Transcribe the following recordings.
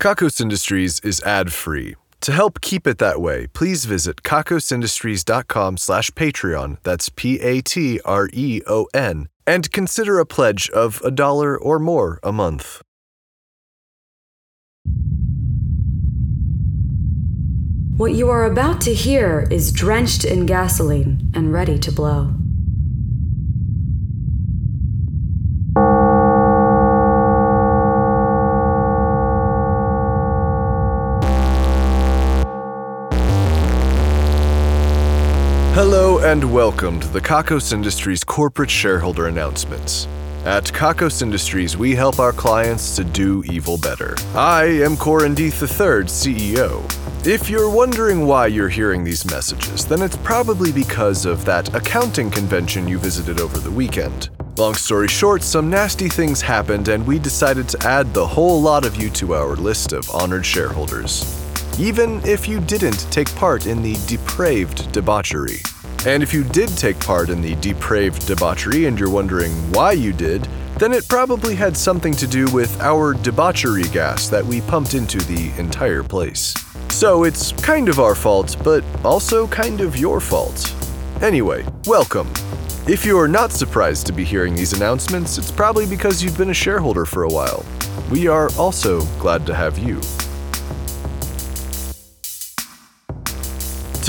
Kakos Industries is ad-free. To help keep it that way, please visit kakosindustries.com slash Patreon, that's P-A-T-R-E-O-N, and consider a pledge of a dollar or more a month. What you are about to hear is drenched in gasoline and ready to blow. Hello and welcome to the Kakos Industries corporate shareholder announcements. At Kakos Industries, we help our clients to do evil better. I am Corin Deeth III, CEO. If you're wondering why you're hearing these messages, then it's probably because of that accounting convention you visited over the weekend. Long story short, some nasty things happened, and we decided to add the whole lot of you to our list of honored shareholders even if you didn't take part in the depraved debauchery. And if you did take part in the depraved debauchery and you're wondering why you did, then it probably had something to do with our debauchery gas that we pumped into the entire place. So it's kind of our fault, but also kind of your fault. Anyway, welcome. If you're not surprised to be hearing these announcements, it's probably because you've been a shareholder for a while. We are also glad to have you.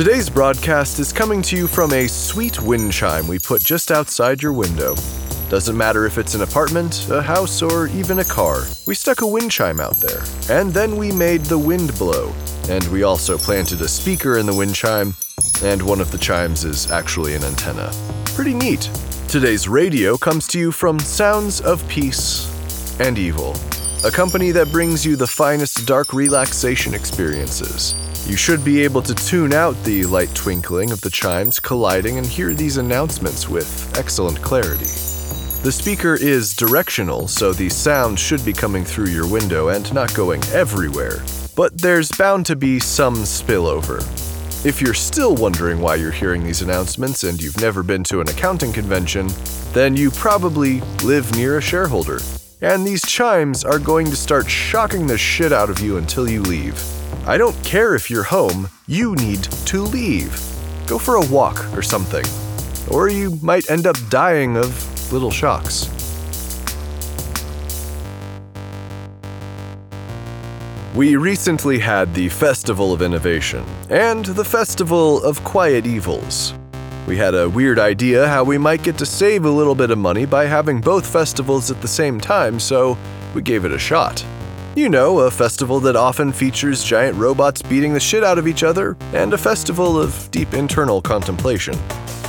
Today's broadcast is coming to you from a sweet wind chime we put just outside your window. Doesn't matter if it's an apartment, a house, or even a car, we stuck a wind chime out there. And then we made the wind blow. And we also planted a speaker in the wind chime, and one of the chimes is actually an antenna. Pretty neat. Today's radio comes to you from Sounds of Peace and Evil, a company that brings you the finest dark relaxation experiences. You should be able to tune out the light twinkling of the chimes colliding and hear these announcements with excellent clarity. The speaker is directional, so the sound should be coming through your window and not going everywhere, but there's bound to be some spillover. If you're still wondering why you're hearing these announcements and you've never been to an accounting convention, then you probably live near a shareholder. And these chimes are going to start shocking the shit out of you until you leave. I don't care if you're home, you need to leave. Go for a walk or something. Or you might end up dying of little shocks. We recently had the Festival of Innovation and the Festival of Quiet Evils. We had a weird idea how we might get to save a little bit of money by having both festivals at the same time, so we gave it a shot. You know, a festival that often features giant robots beating the shit out of each other, and a festival of deep internal contemplation.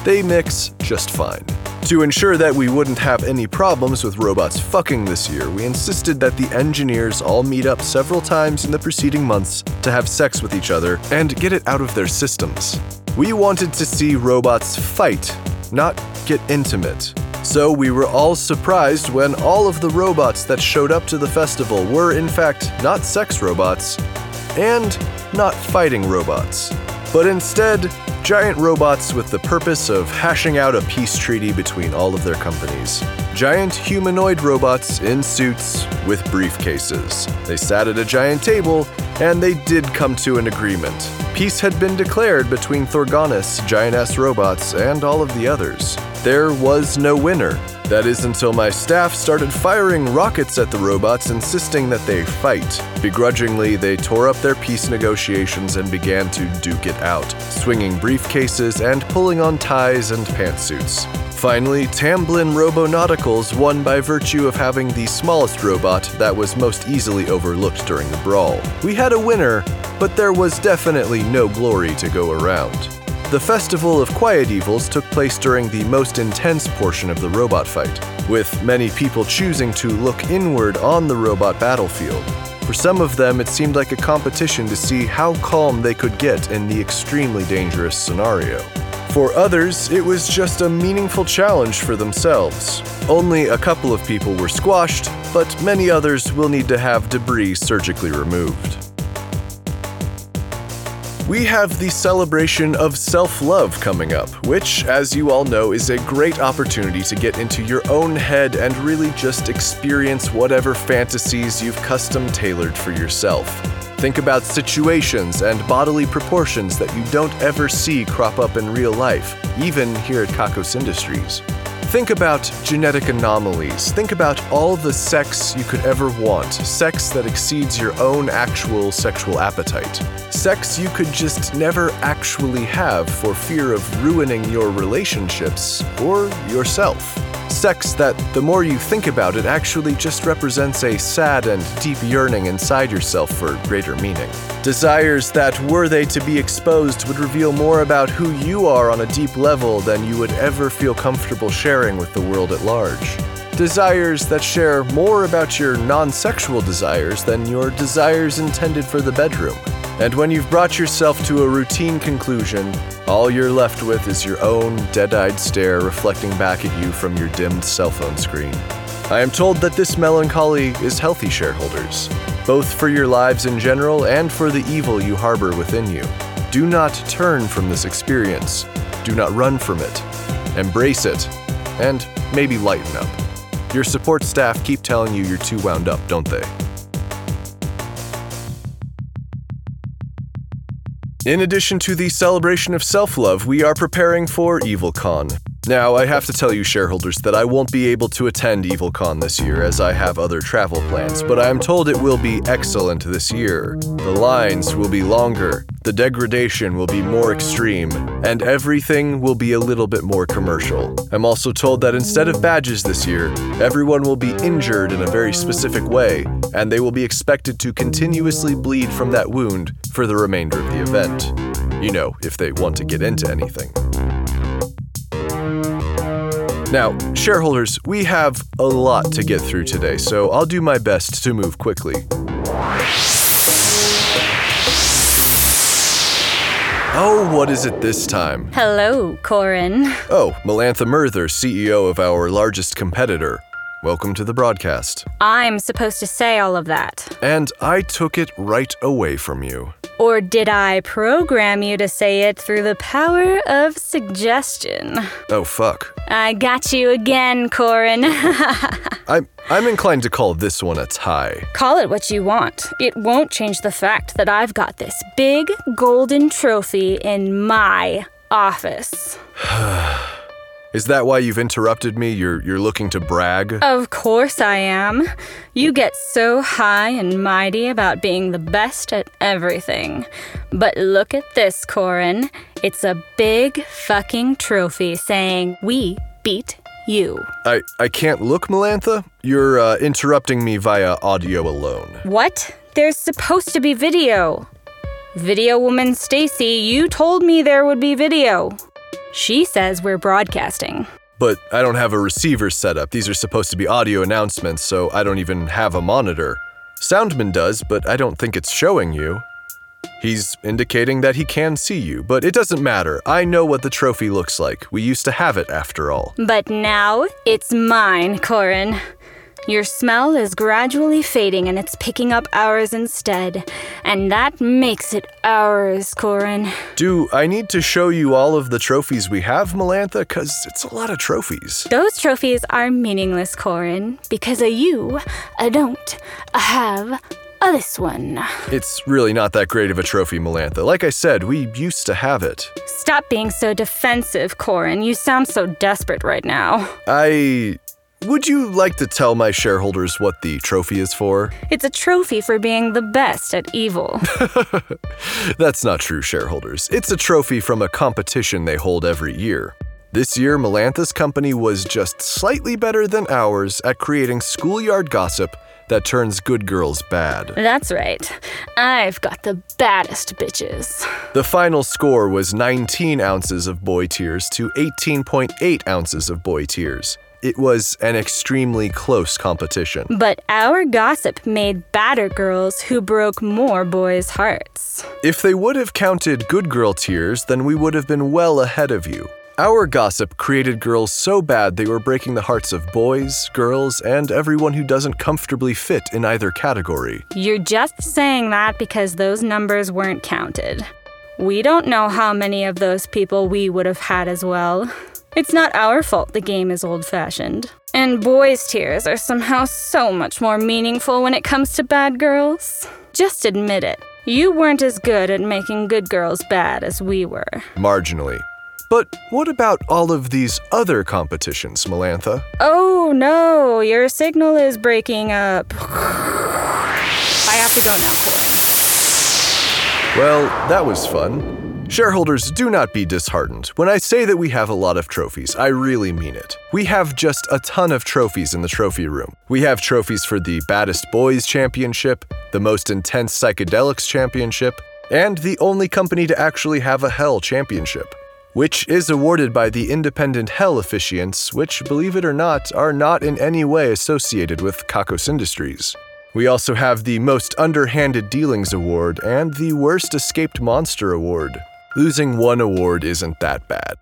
They mix just fine. To ensure that we wouldn't have any problems with robots fucking this year, we insisted that the engineers all meet up several times in the preceding months to have sex with each other and get it out of their systems. We wanted to see robots fight, not get intimate. So we were all surprised when all of the robots that showed up to the festival were, in fact, not sex robots and not fighting robots, but instead giant robots with the purpose of hashing out a peace treaty between all of their companies. Giant humanoid robots in suits with briefcases. They sat at a giant table and they did come to an agreement. Peace had been declared between Thorgonis, giant ass robots, and all of the others. There was no winner. That is until my staff started firing rockets at the robots, insisting that they fight. Begrudgingly, they tore up their peace negotiations and began to duke it out, swinging briefcases and pulling on ties and pantsuits. Finally, Tamblin Robonauticals won by virtue of having the smallest robot that was most easily overlooked during the brawl. We had a winner, but there was definitely no glory to go around. The Festival of Quiet Evils took place during the most intense portion of the robot fight, with many people choosing to look inward on the robot battlefield. For some of them, it seemed like a competition to see how calm they could get in the extremely dangerous scenario. For others, it was just a meaningful challenge for themselves. Only a couple of people were squashed, but many others will need to have debris surgically removed. We have the celebration of self love coming up, which, as you all know, is a great opportunity to get into your own head and really just experience whatever fantasies you've custom tailored for yourself. Think about situations and bodily proportions that you don't ever see crop up in real life, even here at Kakos Industries. Think about genetic anomalies. Think about all the sex you could ever want, sex that exceeds your own actual sexual appetite. Sex you could just never actually have for fear of ruining your relationships or yourself. Sex that, the more you think about it, actually just represents a sad and deep yearning inside yourself for greater meaning. Desires that, were they to be exposed, would reveal more about who you are on a deep level than you would ever feel comfortable sharing with the world at large. Desires that share more about your non sexual desires than your desires intended for the bedroom. And when you've brought yourself to a routine conclusion, all you're left with is your own dead eyed stare reflecting back at you from your dimmed cell phone screen. I am told that this melancholy is healthy, shareholders, both for your lives in general and for the evil you harbor within you. Do not turn from this experience. Do not run from it. Embrace it. And maybe lighten up. Your support staff keep telling you you're too wound up, don't they? In addition to the celebration of self love, we are preparing for EvilCon. Now, I have to tell you, shareholders, that I won't be able to attend EvilCon this year as I have other travel plans, but I am told it will be excellent this year. The lines will be longer, the degradation will be more extreme, and everything will be a little bit more commercial. I'm also told that instead of badges this year, everyone will be injured in a very specific way, and they will be expected to continuously bleed from that wound for the remainder of the event. You know, if they want to get into anything. Now, shareholders, we have a lot to get through today, so I'll do my best to move quickly. Oh, what is it this time? Hello, Corin. Oh, Melantha Murther, CEO of our largest competitor. Welcome to the broadcast. I'm supposed to say all of that. And I took it right away from you. Or did I program you to say it through the power of suggestion? Oh, fuck. I got you again, Corin. I'm, I'm inclined to call this one a tie. Call it what you want. It won't change the fact that I've got this big golden trophy in my office. Is that why you've interrupted me? You're, you're looking to brag? Of course I am. You get so high and mighty about being the best at everything. But look at this, Corin. It's a big fucking trophy saying, We beat you. I, I can't look, Melantha. You're uh, interrupting me via audio alone. What? There's supposed to be video. Video woman Stacy, you told me there would be video. She says we're broadcasting. But I don't have a receiver set up. These are supposed to be audio announcements, so I don't even have a monitor. Soundman does, but I don't think it's showing you. He's indicating that he can see you, but it doesn't matter. I know what the trophy looks like. We used to have it after all. But now it's mine, Corin. Your smell is gradually fading and it's picking up ours instead. And that makes it ours, Corin. Do I need to show you all of the trophies we have, Melantha? Because it's a lot of trophies. Those trophies are meaningless, Corin, because a you, a don't, a have, a this one. It's really not that great of a trophy, Melantha. Like I said, we used to have it. Stop being so defensive, Corin. You sound so desperate right now. I. Would you like to tell my shareholders what the trophy is for? It's a trophy for being the best at evil. That's not true, shareholders. It's a trophy from a competition they hold every year. This year, Melantha's company was just slightly better than ours at creating schoolyard gossip that turns good girls bad. That's right. I've got the baddest bitches. The final score was 19 ounces of boy tears to 18.8 ounces of boy tears. It was an extremely close competition. But our gossip made badder girls who broke more boys' hearts. If they would have counted good girl tears, then we would have been well ahead of you. Our gossip created girls so bad they were breaking the hearts of boys, girls, and everyone who doesn't comfortably fit in either category. You're just saying that because those numbers weren't counted. We don't know how many of those people we would have had as well. It's not our fault the game is old fashioned. And boys' tears are somehow so much more meaningful when it comes to bad girls. Just admit it. You weren't as good at making good girls bad as we were. Marginally. But what about all of these other competitions, Melantha? Oh no, your signal is breaking up. I have to go now, Corin. Well, that was fun. Shareholders, do not be disheartened. When I say that we have a lot of trophies, I really mean it. We have just a ton of trophies in the trophy room. We have trophies for the Baddest Boys Championship, the Most Intense Psychedelics Championship, and the only company to actually have a Hell Championship, which is awarded by the independent Hell officiants, which, believe it or not, are not in any way associated with Kakos Industries. We also have the Most Underhanded Dealings Award and the Worst Escaped Monster Award. Losing one award isn't that bad.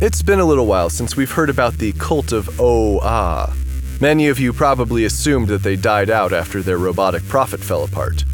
It's been a little while since we've heard about the cult of Oh-Ah. Many of you probably assumed that they died out after their robotic prophet fell apart.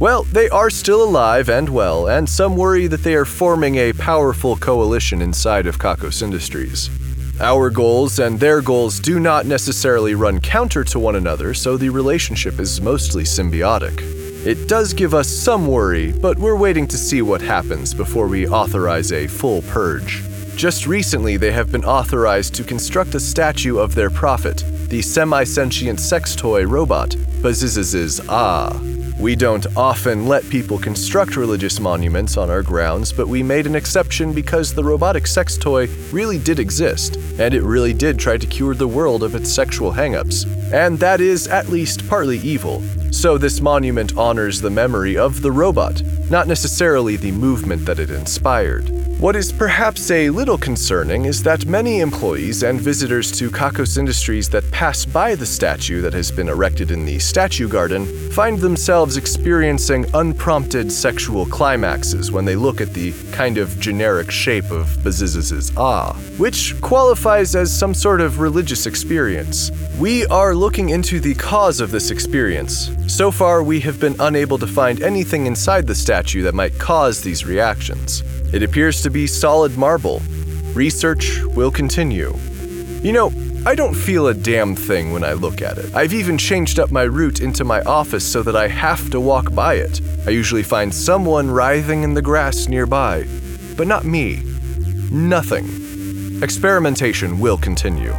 Well, they are still alive and well, and some worry that they are forming a powerful coalition inside of Kakos Industries. Our goals and their goals do not necessarily run counter to one another, so the relationship is mostly symbiotic. It does give us some worry, but we're waiting to see what happens before we authorize a full purge. Just recently, they have been authorized to construct a statue of their prophet, the semi sentient sex toy robot, Bazizaz's Ah. We don't often let people construct religious monuments on our grounds, but we made an exception because the robotic sex toy really did exist, and it really did try to cure the world of its sexual hangups. And that is at least partly evil. So this monument honors the memory of the robot, not necessarily the movement that it inspired. What is perhaps a little concerning is that many employees and visitors to Kakos Industries that pass by the statue that has been erected in the statue garden find themselves experiencing unprompted sexual climaxes when they look at the kind of generic shape of Bazizaz's Ah, which qualifies as some sort of religious experience. We are looking into the cause of this experience. So far, we have been unable to find anything inside the statue that might cause these reactions. It appears to be solid marble. Research will continue. You know, I don't feel a damn thing when I look at it. I've even changed up my route into my office so that I have to walk by it. I usually find someone writhing in the grass nearby, but not me. Nothing. Experimentation will continue.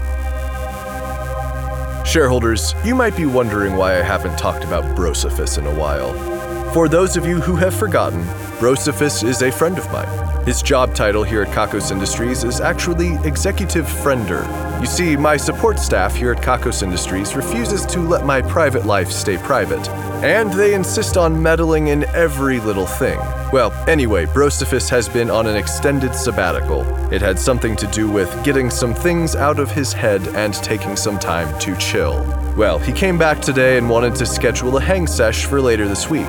Shareholders, you might be wondering why I haven't talked about Brosophus in a while. For those of you who have forgotten, Brosophus is a friend of mine. His job title here at Kakos Industries is actually Executive Friender. You see, my support staff here at Kakos Industries refuses to let my private life stay private, and they insist on meddling in every little thing. Well, anyway, Brosophus has been on an extended sabbatical. It had something to do with getting some things out of his head and taking some time to chill. Well, he came back today and wanted to schedule a hang sesh for later this week.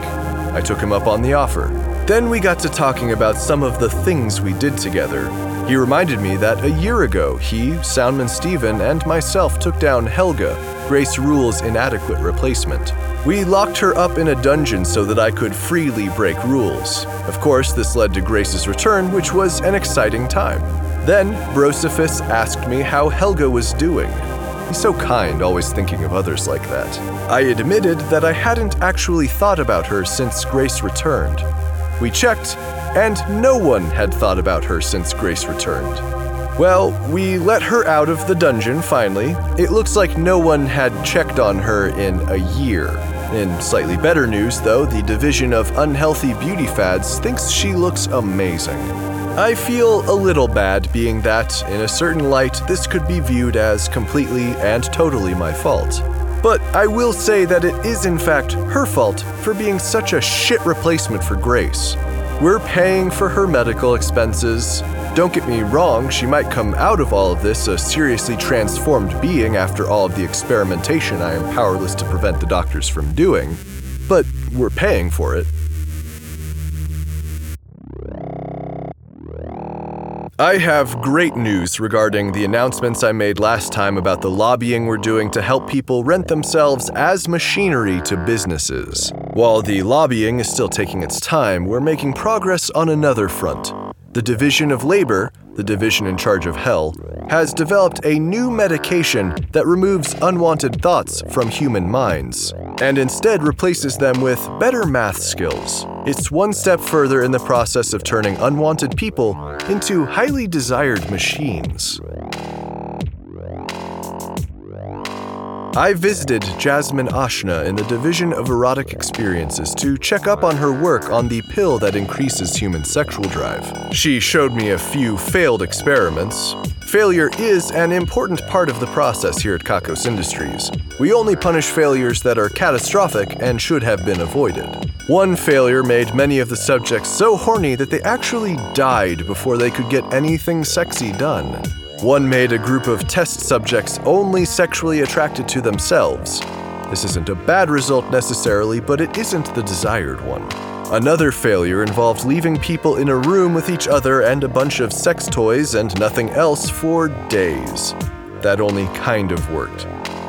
I took him up on the offer. Then we got to talking about some of the things we did together. He reminded me that a year ago, he, Soundman Steven, and myself took down Helga, Grace Rule's inadequate replacement. We locked her up in a dungeon so that I could freely break rules. Of course, this led to Grace's return, which was an exciting time. Then, Brosophus asked me how Helga was doing. He's so kind, always thinking of others like that. I admitted that I hadn't actually thought about her since Grace returned. We checked, and no one had thought about her since Grace returned. Well, we let her out of the dungeon finally. It looks like no one had checked on her in a year. In slightly better news, though, the Division of Unhealthy Beauty Fads thinks she looks amazing. I feel a little bad being that, in a certain light, this could be viewed as completely and totally my fault. But I will say that it is in fact her fault for being such a shit replacement for Grace. We're paying for her medical expenses. Don't get me wrong, she might come out of all of this a seriously transformed being after all of the experimentation I am powerless to prevent the doctors from doing. But we're paying for it. I have great news regarding the announcements I made last time about the lobbying we're doing to help people rent themselves as machinery to businesses. While the lobbying is still taking its time, we're making progress on another front. The Division of Labor, the division in charge of hell, has developed a new medication that removes unwanted thoughts from human minds and instead replaces them with better math skills. It's one step further in the process of turning unwanted people into highly desired machines. I visited Jasmine Ashna in the Division of Erotic Experiences to check up on her work on the pill that increases human sexual drive. She showed me a few failed experiments. Failure is an important part of the process here at Kakos Industries. We only punish failures that are catastrophic and should have been avoided. One failure made many of the subjects so horny that they actually died before they could get anything sexy done. One made a group of test subjects only sexually attracted to themselves. This isn't a bad result necessarily, but it isn't the desired one. Another failure involved leaving people in a room with each other and a bunch of sex toys and nothing else for days. That only kind of worked.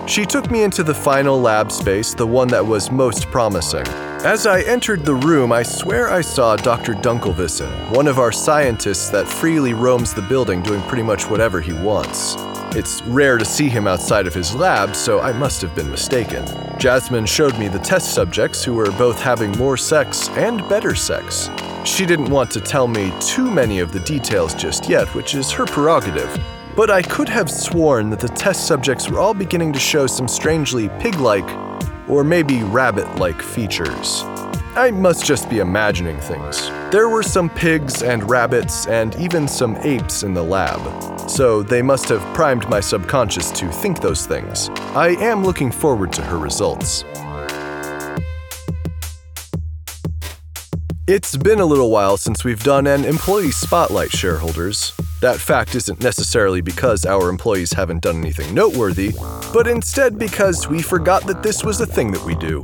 She took me into the final lab space, the one that was most promising. As I entered the room, I swear I saw Dr. Dunkelvissen, one of our scientists that freely roams the building doing pretty much whatever he wants. It's rare to see him outside of his lab, so I must have been mistaken. Jasmine showed me the test subjects who were both having more sex and better sex. She didn't want to tell me too many of the details just yet, which is her prerogative, but I could have sworn that the test subjects were all beginning to show some strangely pig like or maybe rabbit like features. I must just be imagining things. There were some pigs and rabbits and even some apes in the lab, so they must have primed my subconscious to think those things. I am looking forward to her results. It's been a little while since we've done an employee spotlight, shareholders. That fact isn't necessarily because our employees haven't done anything noteworthy, but instead because we forgot that this was a thing that we do.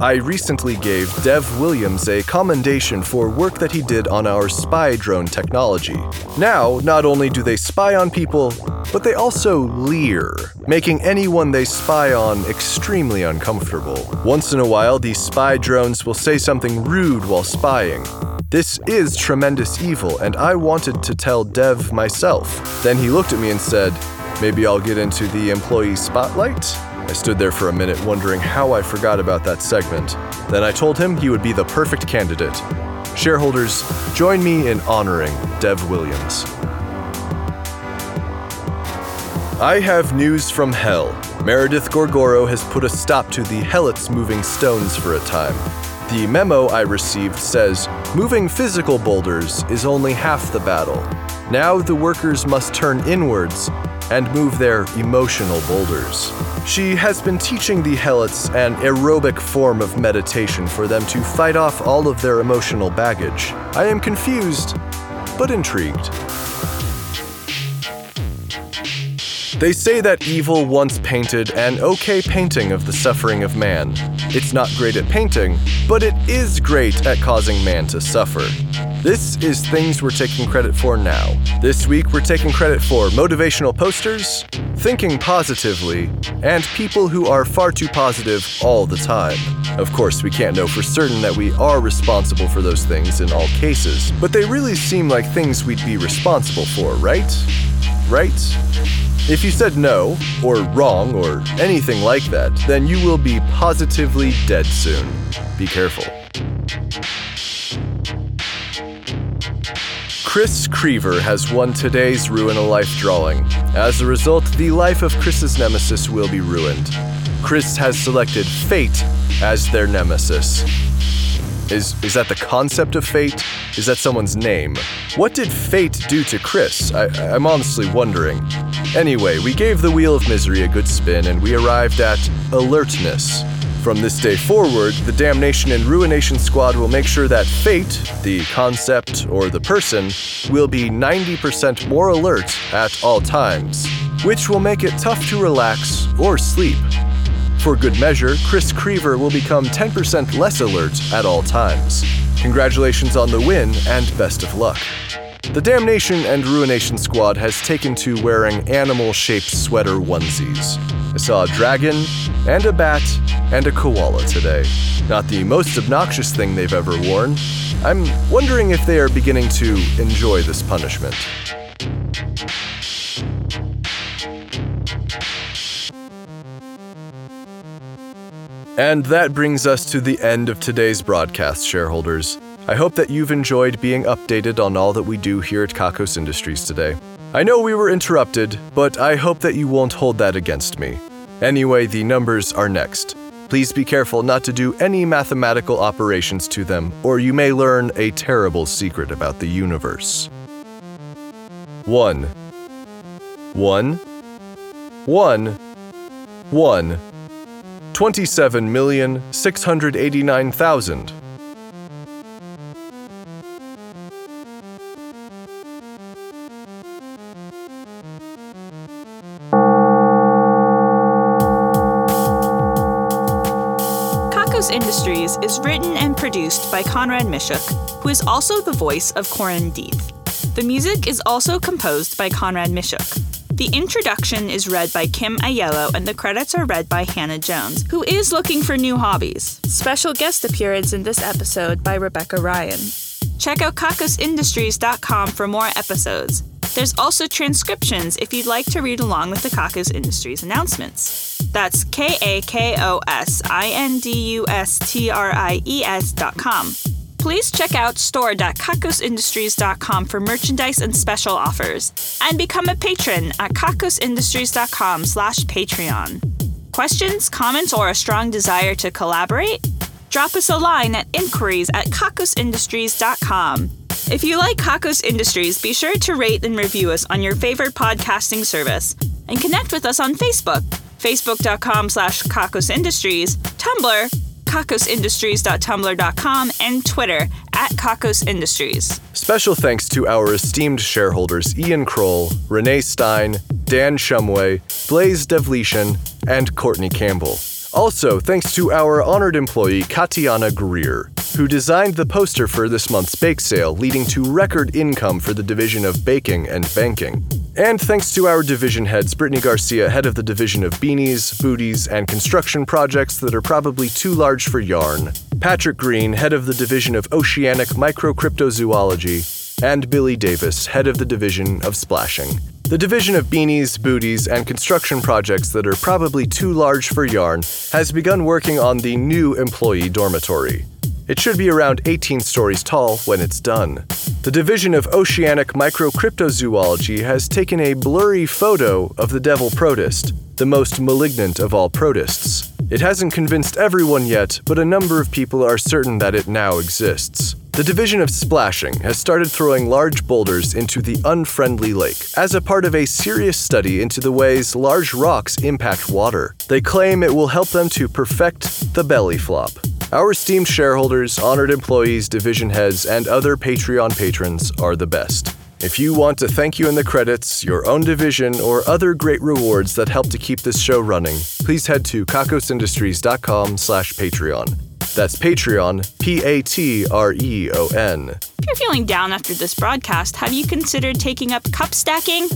I recently gave Dev Williams a commendation for work that he did on our spy drone technology. Now, not only do they spy on people, but they also leer, making anyone they spy on extremely uncomfortable. Once in a while, these spy drones will say something rude while spying, this is tremendous evil, and I wanted to tell Dev myself. Then he looked at me and said, Maybe I'll get into the employee spotlight? I stood there for a minute wondering how I forgot about that segment. Then I told him he would be the perfect candidate. Shareholders, join me in honoring Dev Williams. I have news from Hell. Meredith Gorgoro has put a stop to the Helots moving stones for a time. The memo I received says moving physical boulders is only half the battle. Now the workers must turn inwards and move their emotional boulders. She has been teaching the Helots an aerobic form of meditation for them to fight off all of their emotional baggage. I am confused, but intrigued. They say that evil once painted an okay painting of the suffering of man. It's not great at painting, but it is great at causing man to suffer. This is things we're taking credit for now. This week, we're taking credit for motivational posters, thinking positively, and people who are far too positive all the time. Of course, we can't know for certain that we are responsible for those things in all cases, but they really seem like things we'd be responsible for, right? Right? If you said no, or wrong, or anything like that, then you will be positively dead soon. Be careful. Chris Creever has won today's Ruin a Life drawing. As a result, the life of Chris's nemesis will be ruined. Chris has selected Fate as their nemesis. Is, is that the concept of fate? Is that someone's name? What did fate do to Chris? I, I'm honestly wondering. Anyway, we gave the Wheel of Misery a good spin and we arrived at alertness. From this day forward, the Damnation and Ruination Squad will make sure that fate, the concept or the person, will be 90% more alert at all times, which will make it tough to relax or sleep. For good measure, Chris Creever will become 10% less alert at all times. Congratulations on the win and best of luck. The Damnation and Ruination Squad has taken to wearing animal shaped sweater onesies. I saw a dragon, and a bat, and a koala today. Not the most obnoxious thing they've ever worn. I'm wondering if they are beginning to enjoy this punishment. And that brings us to the end of today's broadcast, shareholders. I hope that you've enjoyed being updated on all that we do here at Kakos Industries today. I know we were interrupted, but I hope that you won't hold that against me. Anyway, the numbers are next. Please be careful not to do any mathematical operations to them, or you may learn a terrible secret about the universe. 1. 1. 1. 1. 27,689,000. Kakos Industries is written and produced by Conrad Mishuk, who is also the voice of Corin Deeth. The music is also composed by Conrad Mishuk. The introduction is read by Kim Aiello, and the credits are read by Hannah Jones, who is looking for new hobbies. Special guest appearance in this episode by Rebecca Ryan. Check out kakosindustries.com for more episodes. There's also transcriptions if you'd like to read along with the Kakos Industries announcements. That's K A K O S I N D U S T R I E S dot com. Please check out store.kakosindustries.com for merchandise and special offers, and become a patron at kakosindustries.com slash Patreon. Questions, comments, or a strong desire to collaborate? Drop us a line at inquiries at kakosindustries.com. If you like Kakos Industries, be sure to rate and review us on your favorite podcasting service, and connect with us on Facebook, facebook.com slash kakosindustries, Tumblr, kakosindustries.tumblr.com, and Twitter at Kakos Industries. Special thanks to our esteemed shareholders Ian Kroll, Renee Stein, Dan Shumway, Blaze Devletian, and Courtney Campbell. Also, thanks to our honored employee Katiana Greer, who designed the poster for this month's bake sale, leading to record income for the division of baking and banking. And thanks to our division heads Brittany Garcia, head of the division of beanies, booties, and construction projects that are probably too large for yarn, Patrick Green, head of the division of oceanic microcryptozoology, and Billy Davis, head of the division of splashing. The division of beanies, booties, and construction projects that are probably too large for yarn has begun working on the new employee dormitory. It should be around 18 stories tall when it's done. The Division of Oceanic Microcryptozoology has taken a blurry photo of the devil protist, the most malignant of all protists. It hasn't convinced everyone yet, but a number of people are certain that it now exists. The Division of Splashing has started throwing large boulders into the unfriendly lake as a part of a serious study into the ways large rocks impact water. They claim it will help them to perfect the belly flop. Our esteemed shareholders, honored employees, division heads, and other Patreon patrons are the best. If you want to thank you in the credits, your own division, or other great rewards that help to keep this show running, please head to kakosindustries.com slash Patreon. That's Patreon, P-A-T-R-E-O-N. If you're feeling down after this broadcast, have you considered taking up cup stacking?